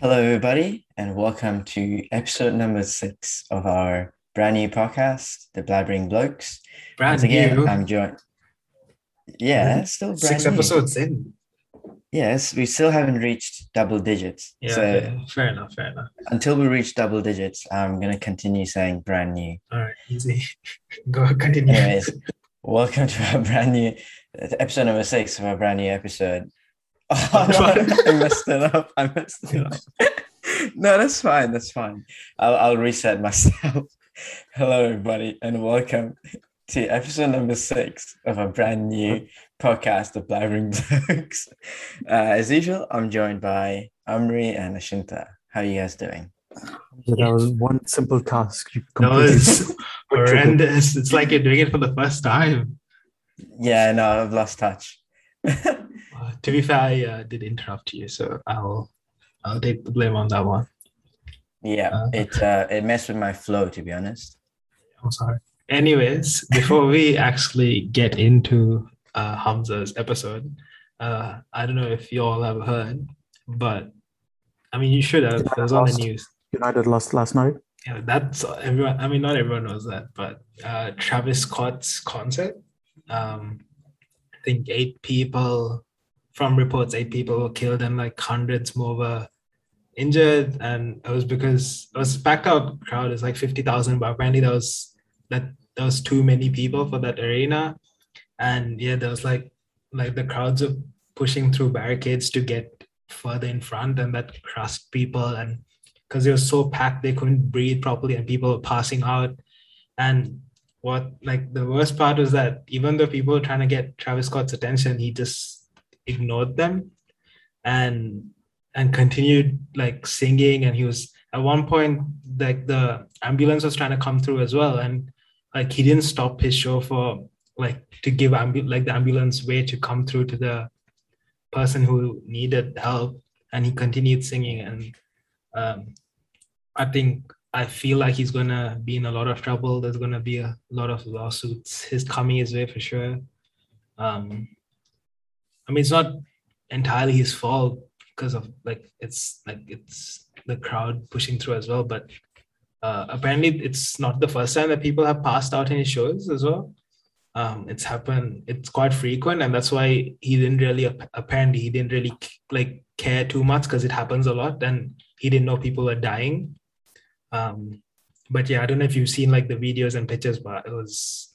Hello, everybody, and welcome to episode number six of our brand new podcast, The Blabbering Blokes. Brand Once again, new. I'm joined. Yeah, still brand Six new. episodes in. Yes, we still haven't reached double digits. Yeah, so okay. fair enough, fair enough. until we reach double digits, I'm gonna continue saying brand new. All right, easy. Go continue. Anyways, welcome to our brand new episode number six of our brand new episode. Oh, no, I messed it up. I messed it up. no, that's fine. That's fine. I'll, I'll reset myself. Hello, everybody, and welcome to episode number six of a brand new podcast, The Blabbering Blokes. Uh, as usual, I'm joined by Amri and Ashinta. How are you guys doing? Yeah, that was one simple task. You That completed. was horrendous. It's like you're doing it for the first time. Yeah, no, I've lost touch. Uh, to be fair, I uh, did interrupt you, so I'll I'll take the blame on that one. yeah, Uh. it uh, it messed with my flow, to be honest. I'm sorry. Anyways, before we actually get into uh, Hamza's episode, uh, I don't know if you all have heard, but I mean, you should have. It was on the news. United lost last night. Yeah, that's everyone. I mean, not everyone knows that, but uh, Travis Scott's concert. Um, I think eight people, from reports, eight people were killed and like hundreds more were injured, and it was because it was packed out crowd. It's like fifty thousand, but apparently there was that there was too many people for that arena, and yeah, there was like like the crowds of pushing through barricades to get further in front, and that crushed people. And because it was so packed they couldn't breathe properly and people were passing out. And what like the worst part was that even though people were trying to get travis scott's attention he just ignored them and and continued like singing and he was at one point like the ambulance was trying to come through as well and like he didn't stop his show for like to give ambu- like the ambulance way to come through to the person who needed help and he continued singing and um, I think I feel like he's gonna be in a lot of trouble. There's gonna be a lot of lawsuits. His coming his way for sure. Um, I mean, it's not entirely his fault because of like it's like it's the crowd pushing through as well. But uh, apparently, it's not the first time that people have passed out in his shows as well. Um, it's happened. It's quite frequent, and that's why he didn't really. ap- Apparently, he didn't really like care too much because it happens a lot, and he didn't know people were dying. Um, but yeah, I don't know if you've seen like the videos and pictures, but it was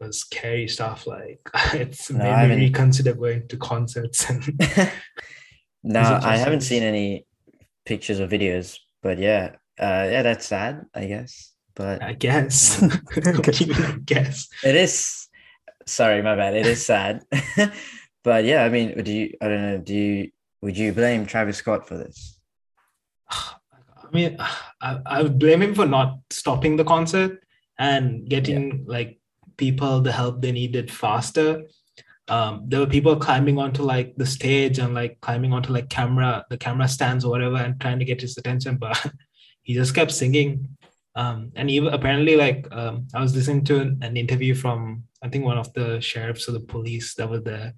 was scary stuff. Like it's No, made me reconsider going to concerts and no, I haven't seen any pictures or videos, but yeah, uh, yeah, that's sad, I guess. But I guess What do you mean, I guess it is. Sorry, my bad. It is sad, but yeah, I mean, do you? I don't know. Do you? Would you blame Travis Scott for this? I mean, I, I would blame him for not stopping the concert and getting like people the help they needed faster. Um, there were people climbing onto like the stage and like climbing onto like camera, the camera stands or whatever, and trying to get his attention, but he just kept singing. Um, and even apparently, like um, I was listening to an, an interview from I think one of the sheriffs or the police that were there,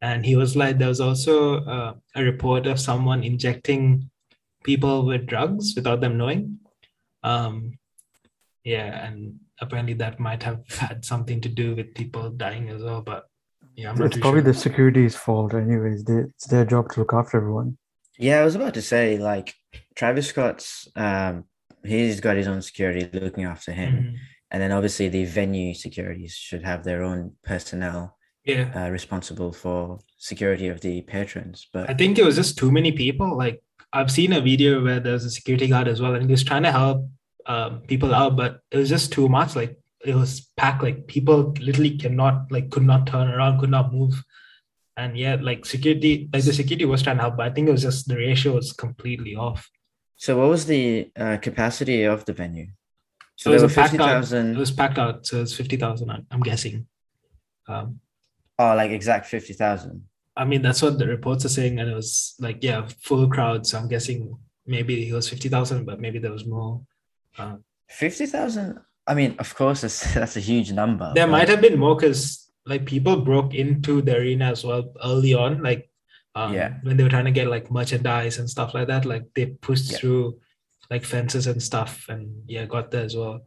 and he was like, there was also uh, a report of someone injecting people with drugs without them knowing. Um, yeah, and apparently that might have had something to do with people dying as well. But yeah, I'm not It's probably sure. the security's fault, anyways. They, it's their job to look after everyone. Yeah, I was about to say like Travis Scott's. Um, he's got his own security looking after him, Mhm. and then obviously the venue securities should have their own personnel Yeah, uh, responsible for security of the patrons. But I think it was just too many people. Like I've seen a video where there's a security guard as well, and he was trying to help um, people out, but it was just too much. Like it was packed. Like people literally cannot, like, could not turn around, could not move. And yeah, like security, like the security was trying to help, but I think it was just the ratio was completely off. so, what was the uh, capacity of the venue? So it was there a were packed fifty out. It was packed out, so it's fifty thousand. I'm, I'm guessing. Um, Oh, like exact fifty thousand. I mean, that's what the reports are saying, and it was like, yeah, full crowd. So I'm guessing maybe it was fifty thousand, but maybe there was more. Um, Fifty thousand. I mean, of course, that's that's a huge number. there but- might have been more because like people broke into the arena as well early on. Like Um, Yeah. When they were trying to get like merchandise and stuff like that, like they pushed Yeah. through like fences and stuff, and yeah, got there as well.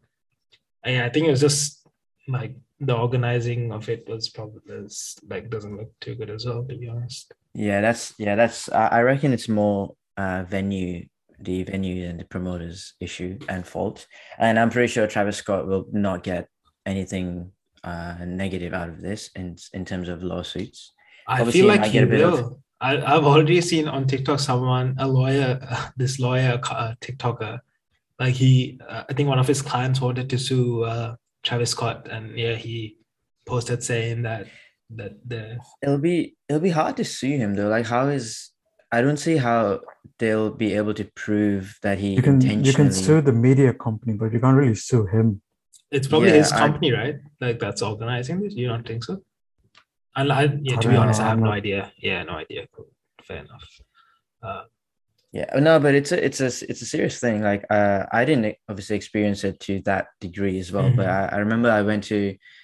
And yeah, I think it was just like the organizing of it was probably was, like doesn't look too good as well, to be honest. Yeah, that's yeah, that's I I reckon it's more uh venue, the venue and the promoters issue and fault. And I'm pretty sure Travis Scott will not get anything uh negative out of this in in terms of lawsuits. I Obviously, feel I like might he bit of- will. I, I've already seen on TikTok someone, a lawyer, this lawyer, uh, TikToker, like he, uh, I think one of his clients wanted to sue uh, Travis Scott, and yeah, he posted saying that that the It'll be it'll be hard to sue him though. Like how is I don't see how they'll be able to prove that he You can you can sue the media company, but you can't really sue him. it's probably Yeah, his I- company, right? Like that's organizing this. You don't think so? And I, yeah, I to be honest, know, I have no idea. Yeah, no idea. Cool. Fair enough. Uh, Yeah, no, but it's a it's a it's a serious thing. Like, uh, I didn't obviously experience it to that degree as well. But Mhm. I, I remember I went to,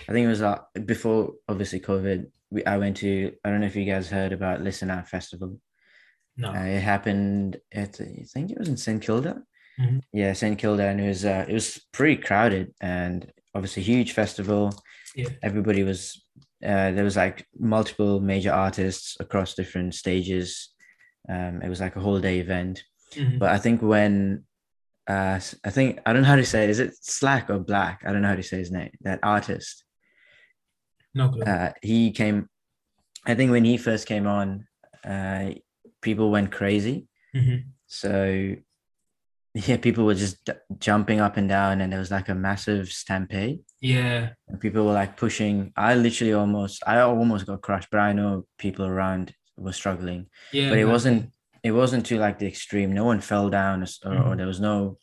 I think it was uh, before obviously COVID. We, I went to. I don't know if you guys heard about Listen Out Festival. No. Uh, it happened at I think it was in St Kilda. Mhm. Yeah, St Kilda, and it was uh, it was pretty crowded and obviously huge festival. Yeah. Everybody was. Uh, there was like multiple major artists across different stages. Um, it was like a whole day event. Mhm. But I think when uh I think I don't know how to say it. Is it Slack or Black? I don't know how to say his name. That artist. no clue. Uh he came I think when he first came on, uh people went crazy. Mhm. So yeah, people were just d- jumping up and down and there was like a massive stampede Yeah. and people were like pushing. I literally almost I almost got crushed, but I know people around were struggling Yeah. but it man. wasn't it wasn't to like the extreme no one fell down or, s- or, there was no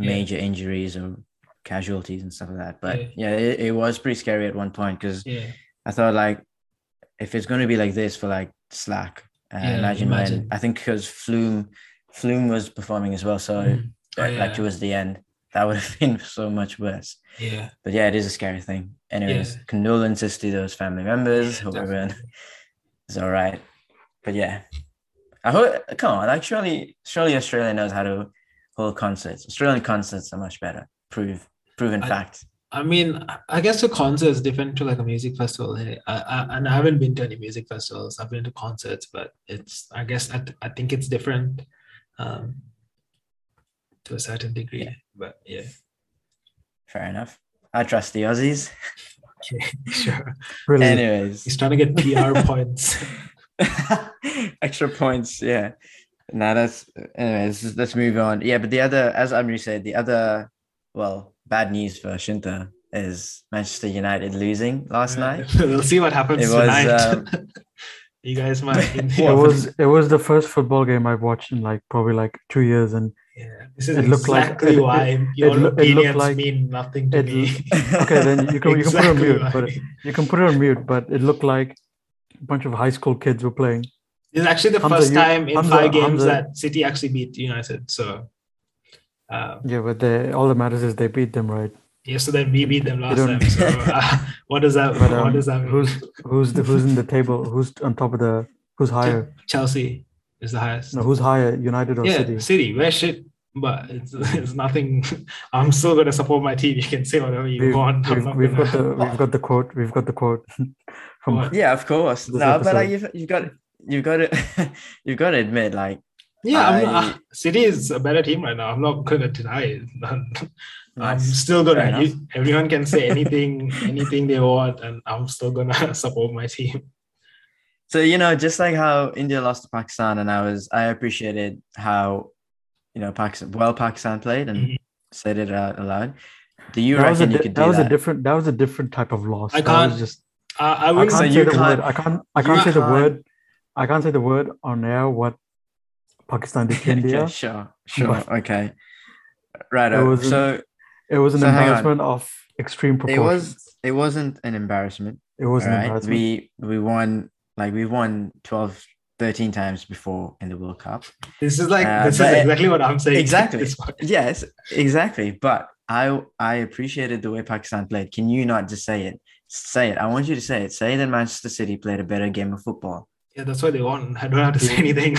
Yeah. major injuries or casualties and stuff like that but Yeah. yeah, it, it was pretty scary at one point because Yeah. i thought like if it's going to be like this for like slack uh, Yeah, imagine, imagine. when i think because flume flume was performing as well so Mhm. Oh, yeah. like towards the end that would have been so much worse Yeah. but yeah it is a scary thing anyways Yeah. condolences to those family members hope definitely. everyone is all right. But yeah, I hope. Come on, like surely, surely Australia knows how to hold concerts. Australian concerts are much better. Prove, proven I- fact. I mean, I guess a concert is different to like a music festival. I, I, and I haven't been to any music festivals. I've been to concerts, but it's I guess I, I think it's different, um, to a certain degree. Yeah. But yeah, Fair enough. I trust the Aussies. Okay, sure. Really, Anyways, He's trying to get PR points. extra points. Yeah. Now that's anyways. Let's move on. Yeah, but the other, as Amri said, the other, well, bad news for Shinta is Manchester United losing last night. we'll see what happens It was, tonight. um, you guys might. it was it was the first football game I've watched in like probably like two years, and Yeah, this is It looked like- exactly it- why your it loo- it opinions like- mean nothing to it me. okay then you can you can put it on mute, why. but you can put it on mute. But it looked like a bunch of high school kids were playing. This is actually the Hamza, first time in Hamza- five games Hamza- that City actually beat United. So, uh, Yeah, but they, all that matters is they beat them, right? yeah, so then we beat them last time. So, uh, what does that? But what um, does that mean? who's who's the, who's in the table? Who's on top of the? Who's higher? Chelsea is the highest. No, who's higher? United or yeah, City? City. We're shit, but it's, it's nothing. I'm still gonna support my team. You can say whatever you We've, want. We've, we've gonna- got the we've got the quote. We've got the quote from What? Yeah, of course. This No, but like you've you've got you've got to you've got to admit, like Yeah, I'm, I- uh, City is a better team right now. I'm not gonna deny it. I'm still gonna. everyone can say anything, anything they want, and I'm still gonna support my team. So you know, just like how India lost to Pakistan, and I was I appreciated how you know Pakistan well Pakistan played and Mhm. said it out loud. Do you that was a reckon you di- could that do was that? a different that was a different type of loss. I was can't- just I, I I wouldn't So can't you say the can't- word. I can't I can't say the can't- word. I can't say the word on air. What Pakistan did to India. okay, sure, sure, But- okay, right. It wasn't- So It was an So embarrassment of extreme proportions. it was it wasn't an embarrassment. It was all an embarrassment. We we won like we've won 12, 13 times before in the World Cup. This is like Uh, this is but- exactly what I'm saying. Exactly. Yes, exactly. But I I appreciated the way Pakistan played. Can you not just say it? Say it. I want you to say it. Say that Manchester City played a better game of football Yeah, that's what they want. I don't have to say anything.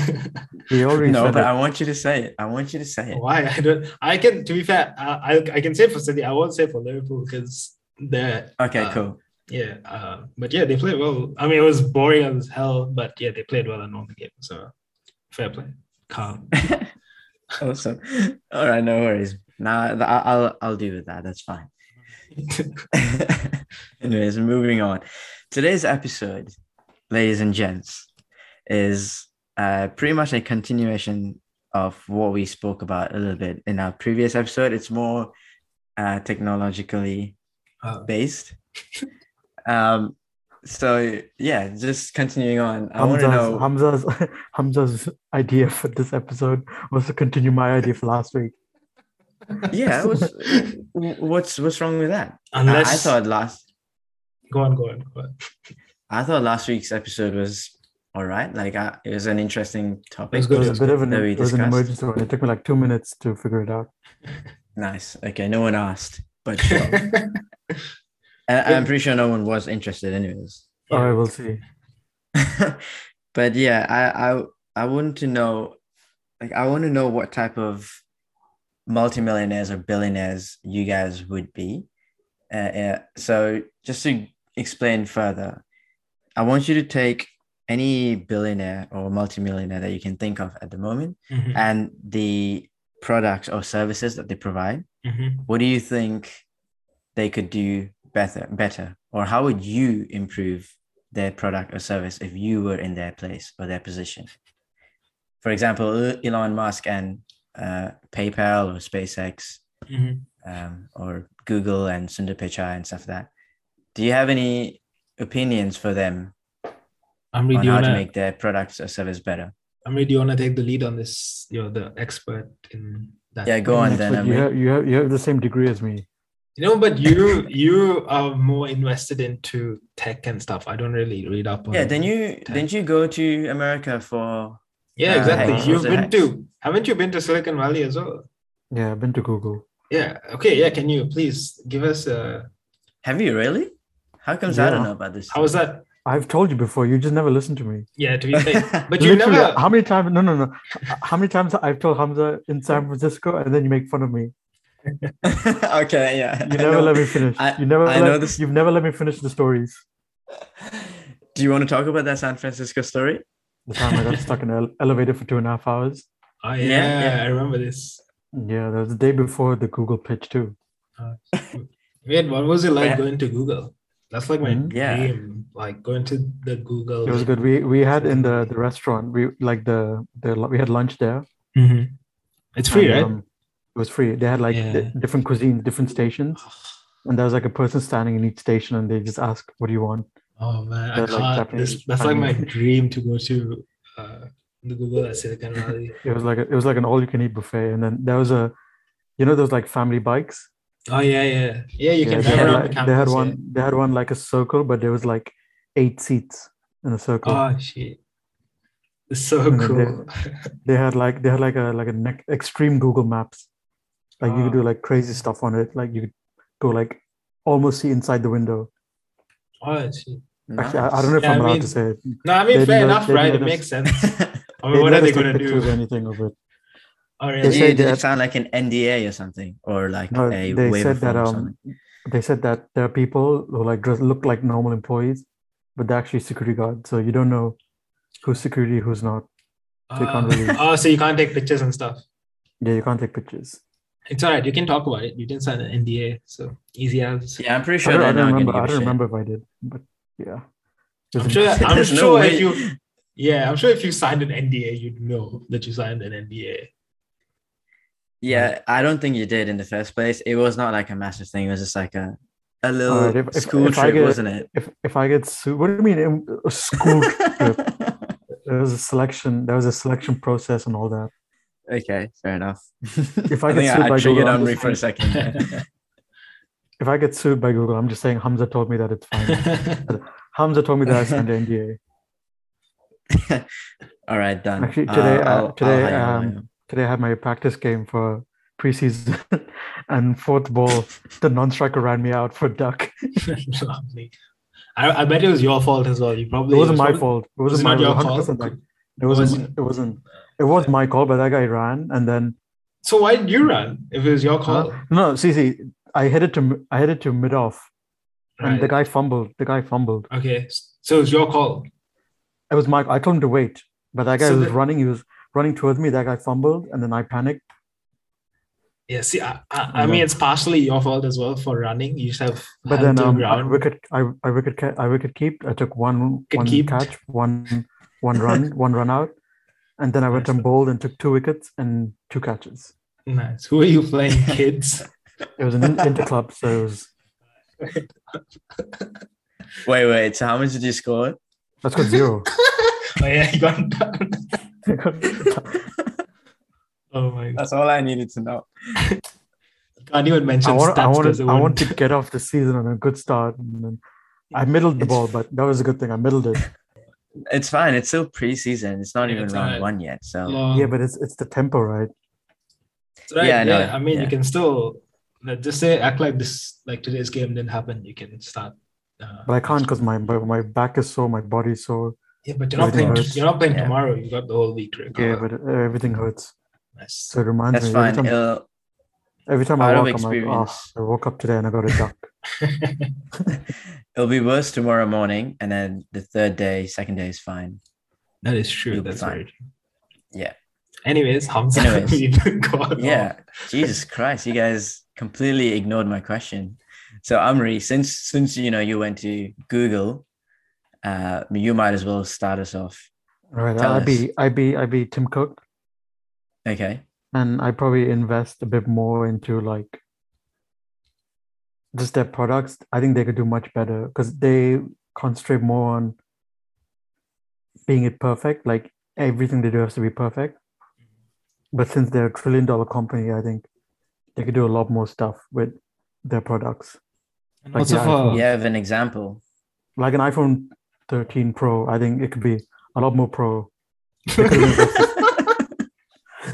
He already No, said but it. I want you to say it. I want you to say it. Why? I don't. I can. To be fair, I I, I can say for City. I won't say for Liverpool because they're Okay, uh, cool. Yeah, uh, but yeah, they played well. I mean, it was boring as hell, but yeah, they played well and won the game. So fair play. Calm. awesome. All right, no worries. Now th- I- I'll I'll deal with that. That's fine. Anyways, moving on. Today's episode, ladies and gents, is uh, pretty much a continuation of what we spoke about a little bit in our previous episode. It's more uh, technologically Uh, based. um, so yeah, just continuing on. I want to know. Hamza's, Hamza's Hamza's idea for this episode was to continue my idea for last week. yeah, was, what's what's wrong with that? I- unless I thought last go on, go on, go on. I thought last week's episode was all right. Like uh, it was an interesting topic. was It was a bit of an, it was an emergency one. It took me like two minutes to figure it out. Nice. Okay, no one asked, but sure. and I'm pretty sure no one was interested, anyways. All right, we'll see. but yeah, I I I want to know, like, I want to know what type of multimillionaires or billionaires you guys would be. Uh, uh, so just to explain further, I want you to take any billionaire or multimillionaire that you can think of at the moment Mhm, and the products or services that they provide. mhm. What do you think they could do better? Better, or how would you improve their product or service if you were in their place or their position? For example, Elon Musk and uh, PayPal or SpaceX Mhm. um, or Google and Sundar Pichai and stuff like that. Do you have any opinions for them I'm really on how to wanna, make their products or service better? I'm you wanna take the lead on this. You're the expert in that. Yeah, go on then. week, you, have, you, have, you have the same degree as me. You know, but you you are more invested into tech and stuff. I don't really read up on. Yeah, then you tech. didn't you go to America for Yeah, uh, exactly. hacks? You've been hacks? to. Haven't you been to Silicon Valley as well? Yeah, I've been to Google. Yeah. Okay. Yeah. Can you please give us a? Have you really? How comes I don't know about this? How was that? I've told you before. You just never listen to me. Yeah. To be fair, but you Literally, never. How many times? No, no, no. How many times I've told Hamza in San Francisco, and then you make fun of me. okay, yeah. You never let me finish. I- you never. I let, know this- You've never let me finish the stories. Do you want to talk about that San Francisco story? The time I got stuck in an elevator for two and a half hours. Oh Yeah, yeah, yeah. I remember this. Yeah, that was the day before the Google pitch too. Oh, Wait, what was it like Yeah. going to Google? That's like my Mhm. Yeah. dream. Like going to the Google. It was good. We we had in the the restaurant. We like the the we had lunch there. Mhm. It's free, and, right? um, it was free. They had like di- Yeah. different cuisines, different stations, and there was like a person standing in each station, and they just ask, "What do you want?" Oh man, I They're like can't. Japanese, this, that's like my dream to go to uh, the Google at Silicon Valley. It was like a, it was like an all-you-can-eat buffet, and then there was a, you know, those like family bikes. Oh yeah, yeah, yeah. You can Yeah, drive they had, around like, the they had one. yeah. They had one like a circle, but there was like eight seats in a circle. Oh shit, it's so And cool. they had like they had like a like a ne- extreme Google Maps, like you could do oh. like crazy stuff on it. Like you could go like almost see inside the window. oh shit. Actually, I, I don't know if Yeah, I'm I allowed to say it. No, I mean They fair enough, they right? It let makes sense. I mean, They what let are they gonna pictures do? anything of it. Oh, They really? say Did it that- sound like an NDA or something, or like No, a they waiver said that form or um, something? they said that there are people who like dress, look like normal employees, but they're actually security guards. So you don't know who's security, who's not. so you can't Uh, really- oh, so you can't take pictures and stuff. Yeah, you can't take pictures. It's all right. You can talk about it. You didn't sign an NDA, so easy as. Yeah, I'm pretty I sure don't, I don't remember. I don't give a shit. remember if I did, but yeah. It was I'm sure. interesting. I'm There's no sure way. if you. Yeah, I'm sure if you signed an NDA, you'd know that you signed an NDA. Yeah, I don't think you did in the first place. It was not like a massive thing. It was just like a a little Alright, if- if- school if I trip, get- wasn't it? if if I get sued, what do you mean um, a school trip? There was a selection. There was a selection process and all that. okay, fair enough. If I I get sued I, I by triggered Google, I'm on me just for a saying- second. If I get sued by Google, I'm just saying Hamza told me that it's fine. Hamza told me that I signed an NDA. All right, done. Actually, today, uh, I'll- I'll today, I'll um. Today I had my practice game for preseason, and fourth ball, the non-striker ran me out for duck. Lovely. I, I bet it was your fault as well. You It probably wasn't my fault. It was wasn't it my your fault? like, it wasn't. Was it? It wasn't. It was my call, but that guy ran, and then So why did you run if it was your call? Huh? no. See, see, I headed to I headed to mid off, and the guy fumbled. The guy fumbled. Okay, so it was your call. It was my. I told him to wait, but that guy So was the- running. He was running towards me. That guy fumbled, and then I panicked. Yeah, see, I, I, I mean, it's partially your fault as well for running. You just have But held then to um, I ground. wicket, I, I wicket, I wicket keep. I took one, Wicket one keeped. catch, one, one run, one run out, and then I went Nice. and bowled and took two wickets and two catches. Nice. Who are you playing, kids? It was an inter club, so it was Wait, wait. So how much did you score? that's got zero. oh yeah, you got done. Oh my god! That's all I needed to know. Can't even mention I want, stats I want, because I want to get off the season on a good start. And then I middled the It's- ball, but that was a good thing. I middled it. It's fine. It's still preseason. It's not Yeah, even it's round alright. one yet. So Long. Yeah, but it's it's the tempo, right? Right, Yeah, yeah, no, I mean, yeah. you can still like, just say act like this, like today's game didn't happen. You can start. Uh, But I can't because my my my back is sore, my body is sore. Yeah, but you're not playing. hurts. You're not playing Yeah. tomorrow. You got the whole week to recover. Yeah, but uh, everything hurts. Nice. So it reminds that's me fine. every time, It'll, every time I out of walk, I'm like, oh, experience. I woke up today and I got a duck. it'll be worse tomorrow morning, and then the third day, second day is fine. that is true. You'll That's fine. very true. Yeah. Anyways, Hamza, Anyways. we've Yeah. off. Jesus Christ, you guys completely ignored my question. So Amri, since since you know you went to Google, uh, you might as well start us off. All right, Tell I'd be I'd be I'd be Tim Cook, Okay. and I probably invest a bit more into like just their products. I think they could do much better because they concentrate more on being it perfect. Like everything they do has to be perfect. But since they're a trillion dollar company, I think they could do a lot more stuff with their products. And Like also the for iPhone. You have an example. Like an iPhone 13 Pro, I think it could be a lot more pro. They could have invested-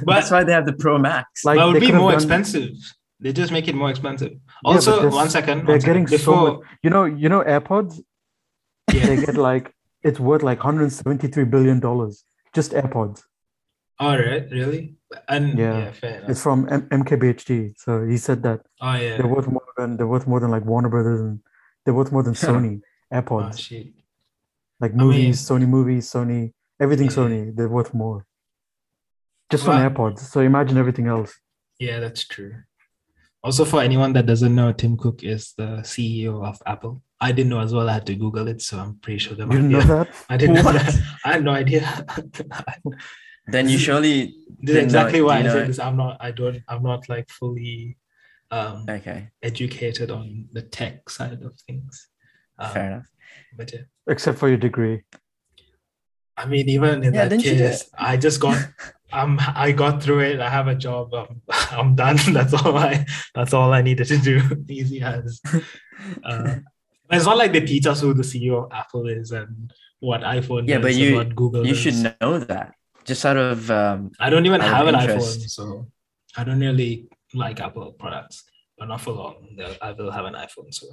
but That's why they have the Pro Max. like that would be more done- expensive. They just make it more expensive. Also, this- one second. they're one second. getting so Before, much- You know, you know, AirPods. yeah. They get like it's worth like 173 billion dollars just AirPods. Oh, All right, really? And yeah, Yeah. fair. It's from M- MKBHD. So he said that oh yeah. they're worth more than they're worth more than like Warner Brothers and they're worth more than oh, Sony Oh, AirPods. shit. Like I mean- movies, Sony movies, Sony everything Yeah. Sony. They're worth more. Just Well, on AirPods. So imagine everything else. Yeah, that's true. Also, for anyone that doesn't know, Tim Cook is the CEO of Apple. I didn't know as well. I had to Google it, so I'm pretty sure there You didn't know that? I didn't know that. I had no idea. then you surely this is Didn't know- exactly why I you said know- this. I'm not. I don't. I'm not like fully um, okay. educated on the tech side of things. Um, Fair enough. But yeah, Except for your degree. I mean, even in Yeah, that didn't case, I just got. Um, I got through it. I have a job. I'm, I'm done. That's all I. That's all I needed to do. Easy as. Uh, it's not like they teach us who the CEO of Apple is and what iPhone Yeah, is but and you- what Google You is. should know that. Just out of um, I don't even have an interest. iPhone, so I don't really like Apple products. But not for long. I will have an iPhone soon.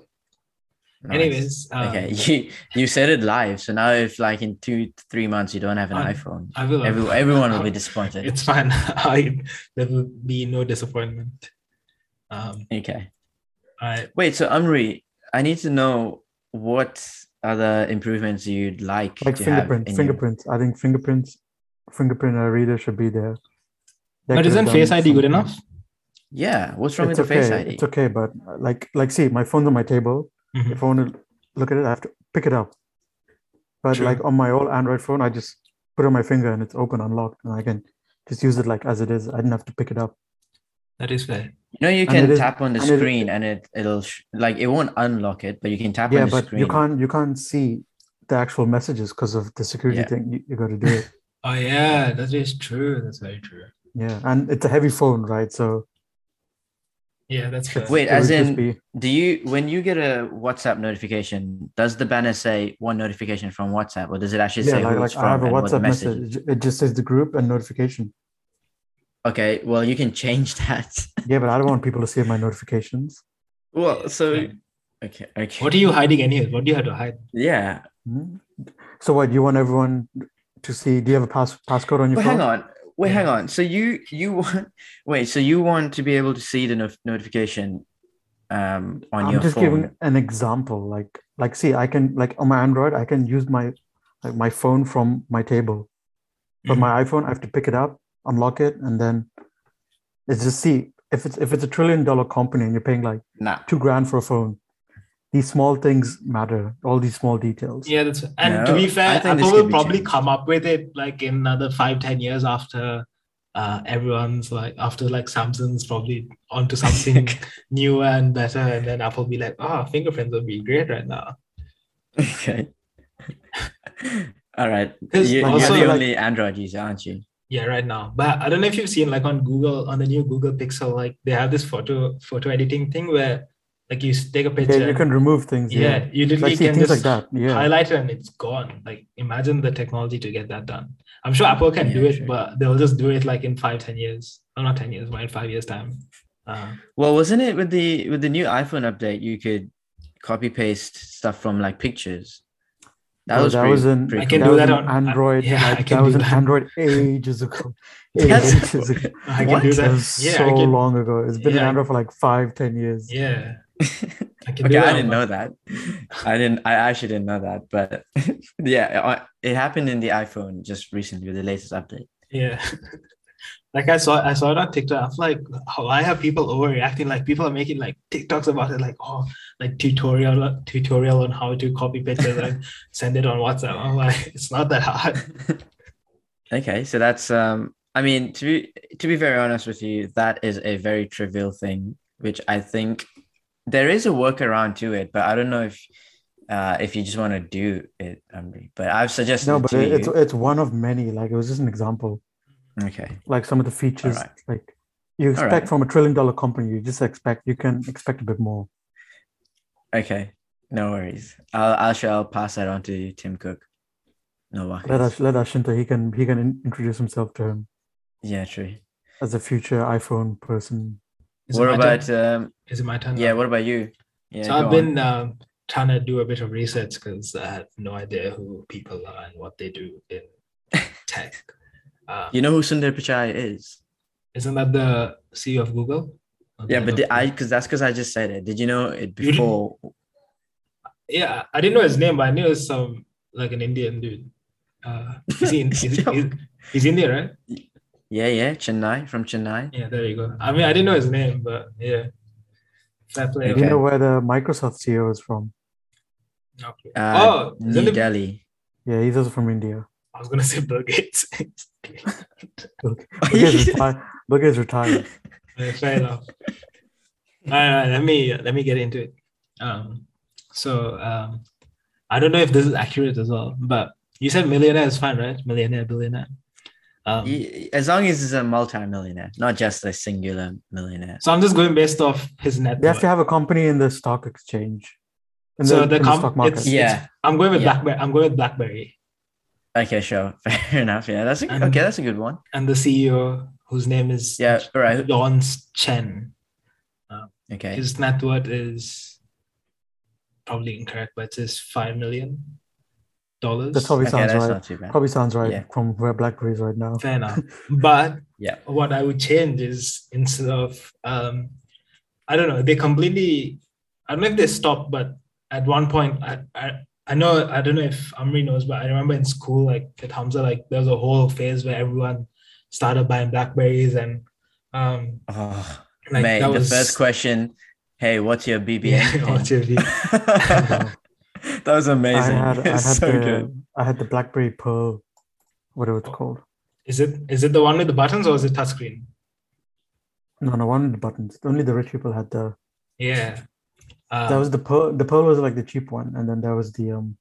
Nice. Anyways, um, okay, you you said it live. So now, if like in two three months you don't have an I- iPhone, I will. every, everyone will be disappointed. It's fine. I there will be no disappointment. Um, Okay. I Wait. So Amri, I need to know what other improvements you'd like, Like to have fingerprints. your- Fingerprints. I think fingerprints fingerprint uh, reader should be there. They but isn't Face done ID good enough? Yeah. What's wrong It's with the okay. Face ID? It's okay, but like like see, my phone's on my table. Mhm. If I want to look at it, I have to pick it up. But True. like on my old Android phone, I just put on my finger and it's open, unlocked, and I can just use it like as it is. I didn't have to pick it up. That is fair. You know, you can it is- tap on the and it- screen and it it'll sh- like it won't unlock it, but you can tap yeah, on the but screen. you can't you can't see the actual messages because of the security Yeah. thing. You, you got to do it. Oh yeah, that is true. That's very true. yeah, and it's a heavy phone, right? So Yeah, that's fair. Wait, it as in- be- Do you when you get a WhatsApp notification, does the banner say one notification from WhatsApp, or does it actually yeah, say like, who like it's I have a and what the WhatsApp message? message. It just says the group and notification. Okay, well you can change that. Yeah, but I don't want people to see my notifications. well, so Okay. Okay. What are you hiding anyway? What do you have to hide? yeah. Mhm. So what do you want everyone to see? Do you have a pass passcode on your Wait, phone? hang on. Wait, Yeah. hang on. So you you want wait, so you want to be able to see the no- notification um on your phone? I'm your just phone. giving an example. Like like see, I can like on my Android, I can use my like my phone from my table. But Mhm. my iPhone, I have to pick it up, unlock it, and then it's just see if it's if it's a trillion dollar company and you're paying like Nah. two grand for a phone. These small things matter. All these small details. Yeah, that's and to be fair, Apple will probably changed. come up with it like in another five, ten years after uh everyone's like after like Samsung's probably onto something newer and better, and then Apple be like, oh, fingerprints would be great right now. Okay. All right. Because You, you're also, the like- only Android user, aren't you? Yeah, right now. But I don't know if you've seen like on Google on the new Google Pixel, like they have this photo photo editing thing where like you take a Yeah, picture. you can remove things. yeah, Yeah, you literally like can things like just that. Yeah, highlight it and it's gone. Like imagine the technology to get that done. I'm sure Apple can do it, sure. but they'll just do it like in five, ten years. Oh, not ten years, but in five years time. Uh, Well, wasn't it with the with the new iPhone update you could copy paste stuff from like pictures? That Bro, was that pretty, was in pretty I can that do was that in on- I- Android. yeah, I can that was do in that. Android ages ago. Ages ago. I can What? do That that. was Yeah, so can, long ago. It's been in Yeah. Android for like five, ten years. yeah. I okay, I didn't know that. I didn't. I actually didn't know that. But yeah, uh, it happened in the iPhone just recently with the latest update. Yeah. like I saw I saw it on TikTok. I'm like, why are people overreacting? Like people are making like TikToks about it, like, oh, like tutorial tutorial on how to copy pictures and send it on WhatsApp. I'm like, it's not that hard. Okay, so that's um. I mean, to be to be very honest with you, that is a very trivial thing, which I think there is a workaround to it, but I don't know if uh if you just want to do it, Amri. But I've suggested No, but it, it's you. it's one of many. Like it was just an example. Okay. Like some of the features, Alright. like you expect Alright. from a trillion dollar company, you just expect you can expect a bit more. Okay. No worries. I'll I'll pass that on to Tim Cook. No Let worries. us let Ashinta. He can he can in, introduce himself to him Yeah, true. as a future iPhone person. Is What about um Is it my turn? yeah, now? what about you? Yeah, so I've been um, trying to do a bit of research because I had no idea who people are and what they do in tech. Uh, You know who Sundar Pichai is? isn't that the CEO of Google? Yeah, but the, I because that's because I just said it. Did you know it before? yeah, I didn't know his name, but I knew it was some like an Indian dude. Uh, is he, is, he- is, he's Indian, right? Yeah, yeah, Chennai from Chennai. Yeah, there you go. I mean, I didn't know his name, but yeah, fair play. Do Okay. you know where the Microsoft CEO is from? Okay. Uh, oh, isn't New it- Delhi. Yeah, he's also from India. I was gonna say Bill Gates. Bill Bill Gates retired. Bill Gates retired. Yeah, fair enough. All right, all right, let me let me get into it. Um, so um, I don't know if this is accurate as well, but you said millionaire is fine, right? Millionaire, billionaire. Um, As long as he's a multi-millionaire, not just a singular millionaire. so I'm just going based off his net They have to have a company in the stock exchange. In so the, the, in com- stock market. it's, Yeah. it's- I'm going with Yeah. BlackBerry. I'm going with BlackBerry, Okay, sure, fair enough. Yeah, that's a, And- okay. That's a good one. and the CEO whose name is Yeah, all right. John Chen. Okay, His net worth is probably incorrect, but it says five million dollars. That probably okay, sounds that's right. not too bad. Probably sounds right Yeah. from where BlackBerry is right now. Fair enough. But Yeah. what I would change is instead of um, I don't know, they completely I don't know if they stopped, but at one point I I, I know I don't know if Amri knows, but I remember in school, like at Hamza, like there was a whole phase where everyone started buying Blackberries and um Oh, like mate, that the was first question. Hey, what's your BBM? Yeah, what's your view? that was amazing. I had I had so the good. I had the BlackBerry Pearl, whatever it's called. Is it is it the one with the buttons or is it touchscreen? No, no, one of the buttons. Only the rich people had the. Yeah. Um, that was the Pearl. The Pearl was like the cheap one, and then there was the um.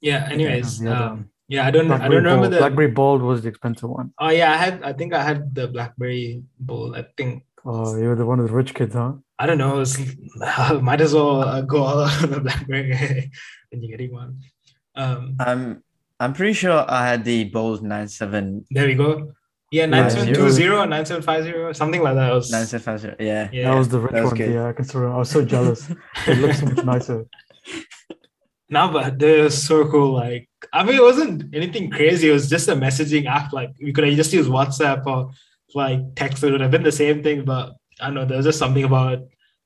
yeah. Anyways, the um, yeah, I don't I don't remember Bold. the BlackBerry Bold was the expensive one. Oh yeah, I had. I think I had the BlackBerry Bold. I think Oh, you were the one of the rich kids, huh? I don't know. It's, might as well uh, go all out on the BlackBerry when you're getting one. Um, I'm I'm pretty sure I had the bold nine seven. there we go. Yeah, Yeah, 9720, 9750, something like that. Was, Nine seven five zero. Yeah. yeah. That was the rich was one. good. Yeah, I can still remember. I was so jealous. it looks so much nicer. No, but they're so cool. Like, I mean, it wasn't anything crazy. It was just a messaging app. Like, we could have just used WhatsApp or like text. It would have been the same thing. But I don't know. There was just something about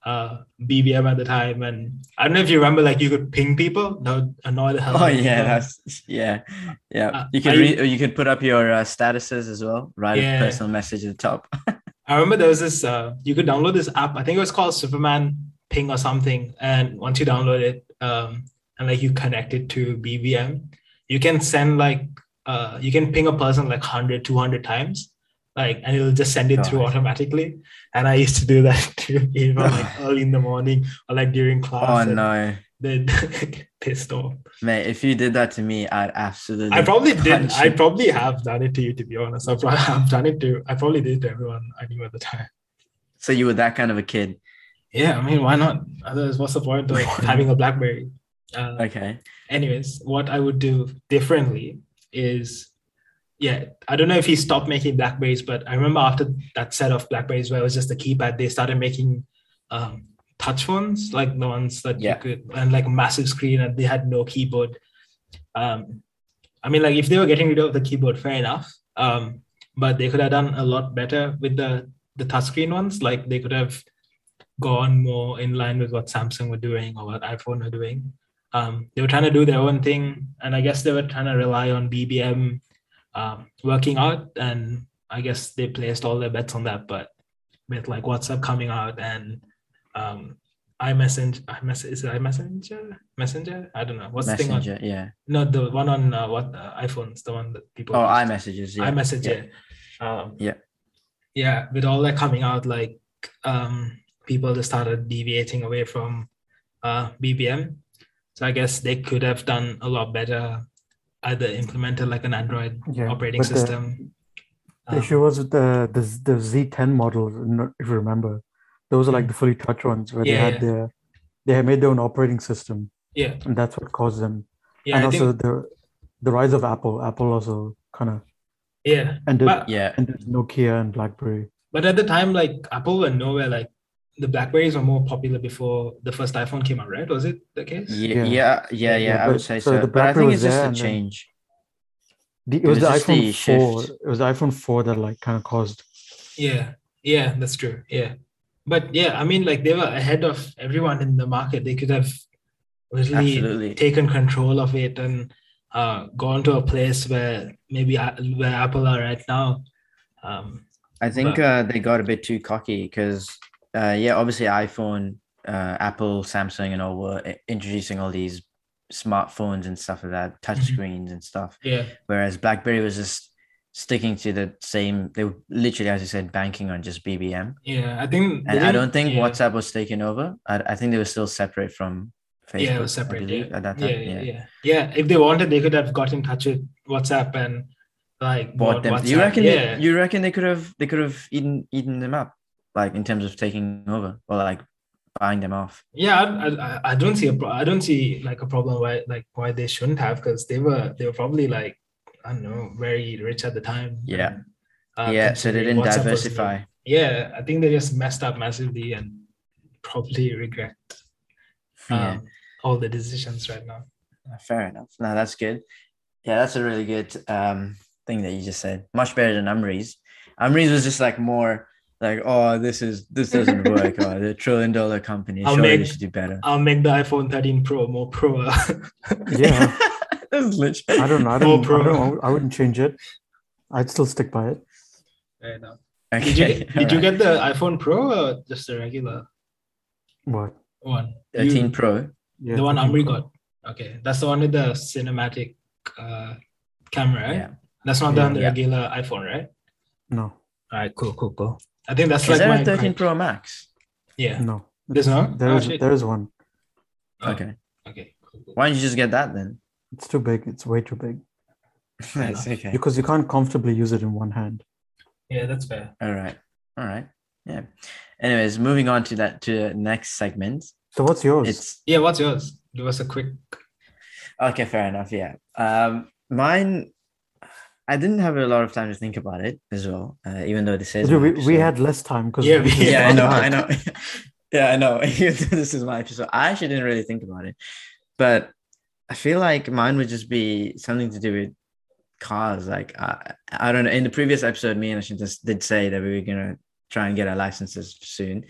uh, BBM at the time. And I don't know if you remember, like, you could ping people. That would annoy the hell Oh yeah, that's yeah, yeah. Uh, you could I- read, you could put up your uh, statuses as well. Write Yeah. a personal message at the top. I remember there was this, uh, you could download this app. I think it was called Superman Ping or something. And once you download it, um, and like you connect it to BBM, you can send like, uh, you can ping a person like 100, 200 times, like, and it'll just send it through automatically. And I used to do that too, even like early in the morning or like during class. oh and no, Then pissed off. mate! If you did that to me, I'd absolutely. I probably did. I probably have done it to you, to be honest. I probably have done it to, I probably did to everyone I knew at the time. So you were that kind of a kid. Yeah, I mean, why not? Otherwise, what's the point of having a BlackBerry? Uh, Okay. anyways, what I would do differently is, yeah, I don't know if he stopped making Blackberries, but I remember after that set of Blackberries where it was just a keypad, they started making um, touch phones, like the ones that Yeah. you could, and like massive screen, and they had no keyboard. Um, I mean, like if they were getting rid of the keyboard, fair enough. Um, but they could have done a lot better with the the touchscreen ones. Like they could have gone more in line with what Samsung were doing or what iPhone were doing. Um, they were trying to do their own thing, and I guess they were trying to rely on BBM um, working out, and I guess they placed all their bets on that. But with like WhatsApp coming out and um, iMessage, iMessage is it iMessenger, Messenger? I don't know what's the thing on Messenger. Yeah. no the one on uh, what uh, iPhones, the one that people Oh, iMessages. Yeah. iMessage, Yeah. yeah. Um, Yeah. Yeah, with all that coming out, like um, people just started deviating away from uh, BBM. So I guess they could have done a lot better, either implemented like an Android Yeah, operating but the- system. The Um, issue was with the the, the Z10 models, if you remember. Those are like the fully touch ones where they Mm. Had yeah. their they had made their own operating system, yeah, and that's what caused them. yeah, and I also think, the the rise of Apple. Apple also kind of yeah. and Yeah. ended Nokia and BlackBerry. but at the time, like Apple were nowhere. Like the Blackberries were more popular before the first iPhone came out, right? Was it the case? Yeah, Yeah. yeah, yeah, yeah, Yeah, I would say so so. the But I think it's just a change. The, it, It was, was the iPhone the 4. shift. It was the iPhone 4 that like kind of caused. Yeah, yeah, that's true. Yeah, but yeah, I mean, like they were ahead of everyone in the market. They could have really Absolutely. taken control of it and uh, gone to a place where maybe where Apple are right now. Um, I think But- uh, they got a bit too cocky because, uh, yeah, obviously iPhone, uh, Apple, Samsung, and all were introducing all these smartphones and stuff like that, touch Mhm. screens and stuff. yeah, Whereas BlackBerry was just sticking to the same. They were literally, as you said, banking on just BBM. yeah. I think. And I don't think yeah, WhatsApp was taken over. I, I think they were still separate from Facebook. Yeah, it was separate. believe, Yeah. at that yeah, time. yeah, Yeah. yeah, yeah. If they wanted, they could have got in touch with WhatsApp and like Bought them. You reckon? Yeah. They, you reckon they could have? They could have eaten eaten them up, like in terms of taking over or like buying them off. Yeah, I, I, I don't see a pro- I don't see like a problem why like why they shouldn't have because they were they were probably like I don't know very rich at the time. Yeah. And, uh, yeah, so they didn't WhatsApp was diversify. Yeah, I think they just messed up massively and probably regret Yeah, um, all the decisions right now. fair enough. No, that's good. Yeah, that's a really good um thing that you just said. Much better than Amri's. Amri's was just like more like, oh, this is this doesn't work. oh, the trillion dollar company. I'll Surely make- should do better. I'll make the iPhone 13 Pro more pro. Yeah. that's literally. I don't know. I don't, I, don't, I wouldn't change it. I'd still stick by it. Right now. Okay, Did you did you get the iPhone Pro or just the regular What? one? 13 You- Pro? Yeah, the one 13 Amri Pro. got. Okay, that's the one with the cinematic uh, camera, right? Yeah. That's not the Yeah. on the Yeah. regular iPhone, right? No, All right, cool, cool, cool. I think that's Is like there my a 13. Pro Max? Yeah. no. There's It's- no? There Oh, is. shit. There is one. Oh, Okay. Okay. Cool, cool. Why don't you just get that then? It's too big. It's way too big That's okay. because you can't comfortably use it in one hand. Yeah, that's fair. All right. All right. Yeah. Anyways, moving on to that to the next segment. So what's yours? It's Yeah, what's yours? Give us a quick. okay, fair enough. Yeah. Um mine I didn't have a lot of time to think about it as well. Uh, even though this is we, we had less time because Yeah, we- yeah, I know, I know. yeah, I know. this is my episode. I actually didn't really think about it, but I feel like mine would just be something to do with cars. Like I, I don't know. In the previous episode, me and Ashin just did say that we were gonna try and get our licenses soon.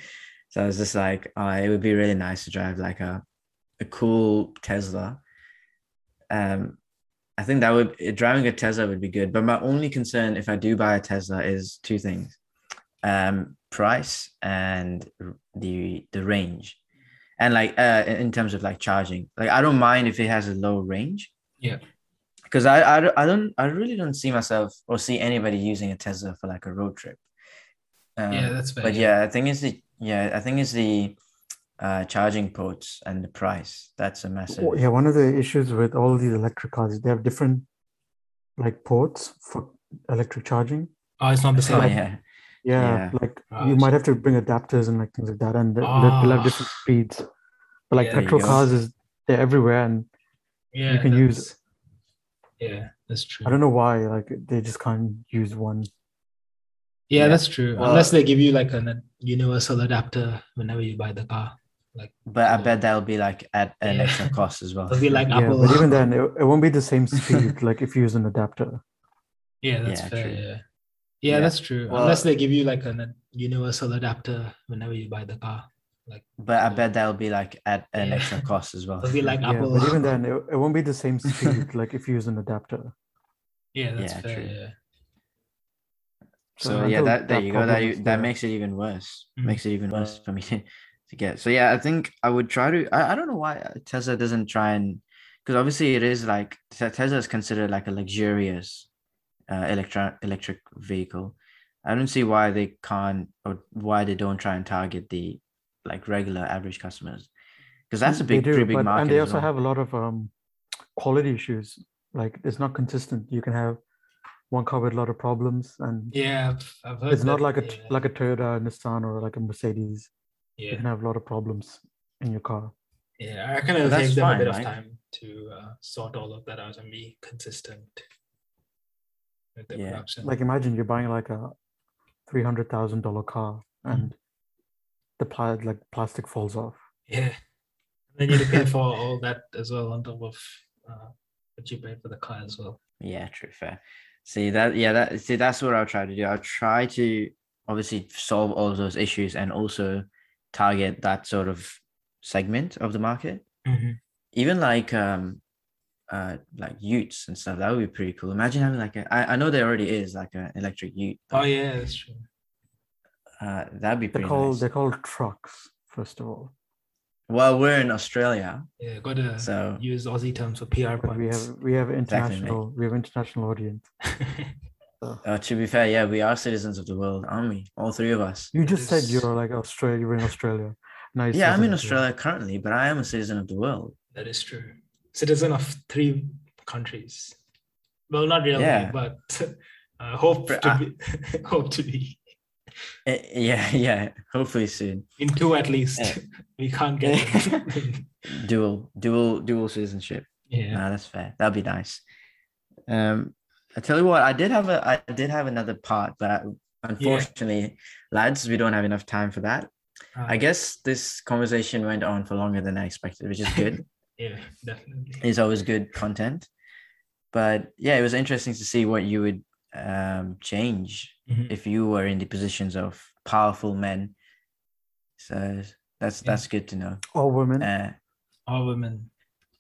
So I was just like, oh, it would be really nice to drive like a a cool Tesla. Um, I think that would driving a Tesla would be good. But my only concern if I do buy a Tesla is two things um price and the the range and like uh in terms of like charging like i don't mind if it has a low range Yeah. because I, I don't- i don't i really don't see myself or see anybody using a tesla for like a road trip um, yeah, that's fair. but yeah i think it's the yeah i think it's the uh charging ports and the price that's a massive Oh, yeah, one of the issues with all these electric cars, they have different like ports for electric charging. Oh, it's not the same. oh, yeah Yeah, Yeah. like you might have to bring adapters and like things like that, and they- they'll they'll have Ah. different speeds. But like Yeah, petrol cars is they're everywhere, and Yeah, you can use Yeah, that's true. I don't know why like they just can't use one. Yeah, Yeah. that's true. Well- Unless they give you like a universal adapter whenever you buy the car. Like but i bet that'll be like at an Yeah. extra cost as well it'll be like Yeah, Apple. but even then, it, it won't be the same speed like if you use an adapter. yeah, that's Yeah, fair. true. Yeah. yeah, Yeah. that's true. Well- Unless they give you like an, a universal adapter whenever you buy the car. Like but i bet that'll be like at an Yeah. extra cost as well it'll be like Yeah, Apple. but even then, it, it won't be the same speed like if you use an adapter. yeah, that's Yeah, fair. true. Yeah. So So yeah, until that there that you go. That you- that makes it even worse. Mhm. Makes it even worse for me to, to get. So yeah, I think I would try to. I, I don't know why Tesla doesn't try and because obviously it is like Tesla is considered like a luxurious uh, electron electric vehicle. I don't see why they can't or why they don't try and target the like regular average customers because that's a They big pretty big but- market. And they also well. have a lot of um, quality issues. Like it's not consistent. You can have one car with a lot of problems, and Yeah, I've, I've heard it's not like a yeah, t- like a Toyota, Nissan, or like a Mercedes. You yeah, can have a lot of problems in your car. yeah. I kind of take them a fine, bit of time to uh, sort all of that out and be consistent with the Yeah. production. Like imagine you're buying like a three hundred thousand dollar car, Mhm. and the pla- like plastic falls off. Yeah. And then you need to pay for all that as well on top of uh, what you pay for the car as well. Yeah, true, fair. See that, yeah, that see that's what I'll try to do. I'll try to obviously solve all those issues and also target that sort of segment of the market. Even like um uh like utes and stuff, that would be pretty cool. Imagine having like a I, I know there already is like an electric ute. Oh yeah, that's true. Uh that'd be They're pretty called nice. they're called trucks. First of all, Well, we're in Australia, Yeah, got to so use Aussie terms for PR but we have we have Exactly, international we have international audience. So. uh, to be fair, yeah, we are citizens of the world, aren't we? All three of us. You just said you're like Australia. You're in Australia. Nice. you're Yeah, I'm in citizen of. Australia currently, but I am a citizen of the world. that is true. Citizen of three countries. Well, not really, Yeah. but uh, hope But to I- be hope to be Eh, yeah, yeah. Hopefully soon. in two at least. Yeah. we can't get it. dual dual dual citizenship yeah. no that's fair that'd be nice um i tell you what i did have a i did have another part but I, unfortunately lads we don't have enough time for that i Uh, guess this conversation went on for longer than i expected which is good Yeah, definitely. it's always good content but yeah it was interesting to see what you would um change Mhm. if you were in the positions of powerful men so that's Yeah. that's good to know All women. uh All women.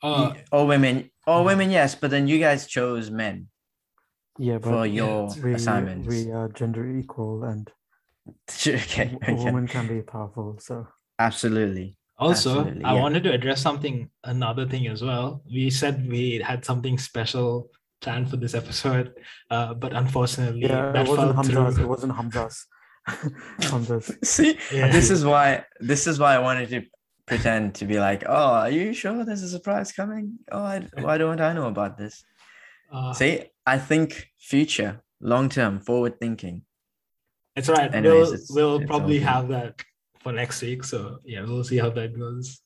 Oh, all women all Mhm. women yes but then you guys chose men yeah, for but your we assignments we are gender equal, and okay, a okay. woman can be powerful. So absolutely Also, Absolutely, I yeah. wanted to address something, another thing as well. We said we had something special planned for this episode, uh, but unfortunately, yeah, that it wasn't fell Hamza's. through. It wasn't Hamza's. Hamza's. see Yeah. this is why this is why i wanted to pretend to be like oh are you sure there's a surprise coming oh I, why don't i know about this Uh, see i think future long term forward thinking it's right. anyways, we'll it's- we'll it's probably have that for next week. So yeah, we'll see how that goes.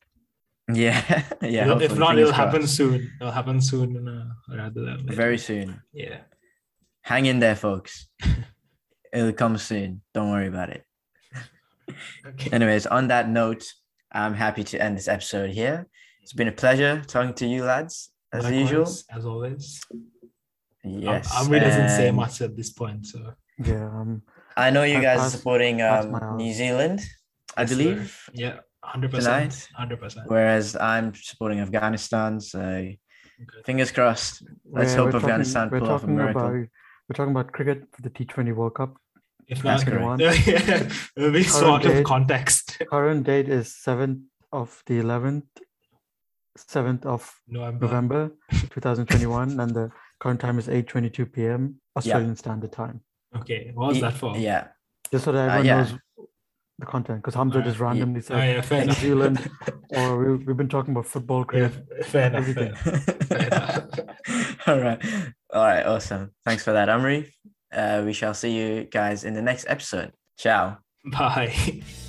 yeah yeah if not, it'll happen crossed. soon. It'll happen soon, uh, rather than later. very soon yeah. hang in there, folks. It'll come soon. Don't worry about it. Okay. Anyways, on that note, I'm happy to end this episode here. It's been a pleasure talking to you lads, as Likewise, usual. As always. Yes. Amri doesn't say and much at this point, so Yeah. Um, I know you I guys are supporting um. New Zealand, I Yes, sir. believe, yeah, hundred percent. hundred percent. whereas I'm supporting Afghanistan. So fingers crossed. Let's we're- hope we're talking- Afghanistan pull off a miracle. About, we're talking about cricket for the T20 World Cup. If That's not, correct. yeah, it'll be sort of date. context. Current date is 7th of the 11th, 7th of November. November 2021, and the current time is 8:22 p.m. Australian Standard Time. Okay, what was that for? Yeah. Just so that everyone yeah. knows the content, because Hamza Alright. just randomly Oh, said yeah, fair New. Zealand, or we, we've been talking about football, Yeah, cricket. fair enough. Everything. Fair enough. All right. All right. Awesome. Thanks for that, Amri. Uh, we shall see you guys in the next episode. Ciao. Bye.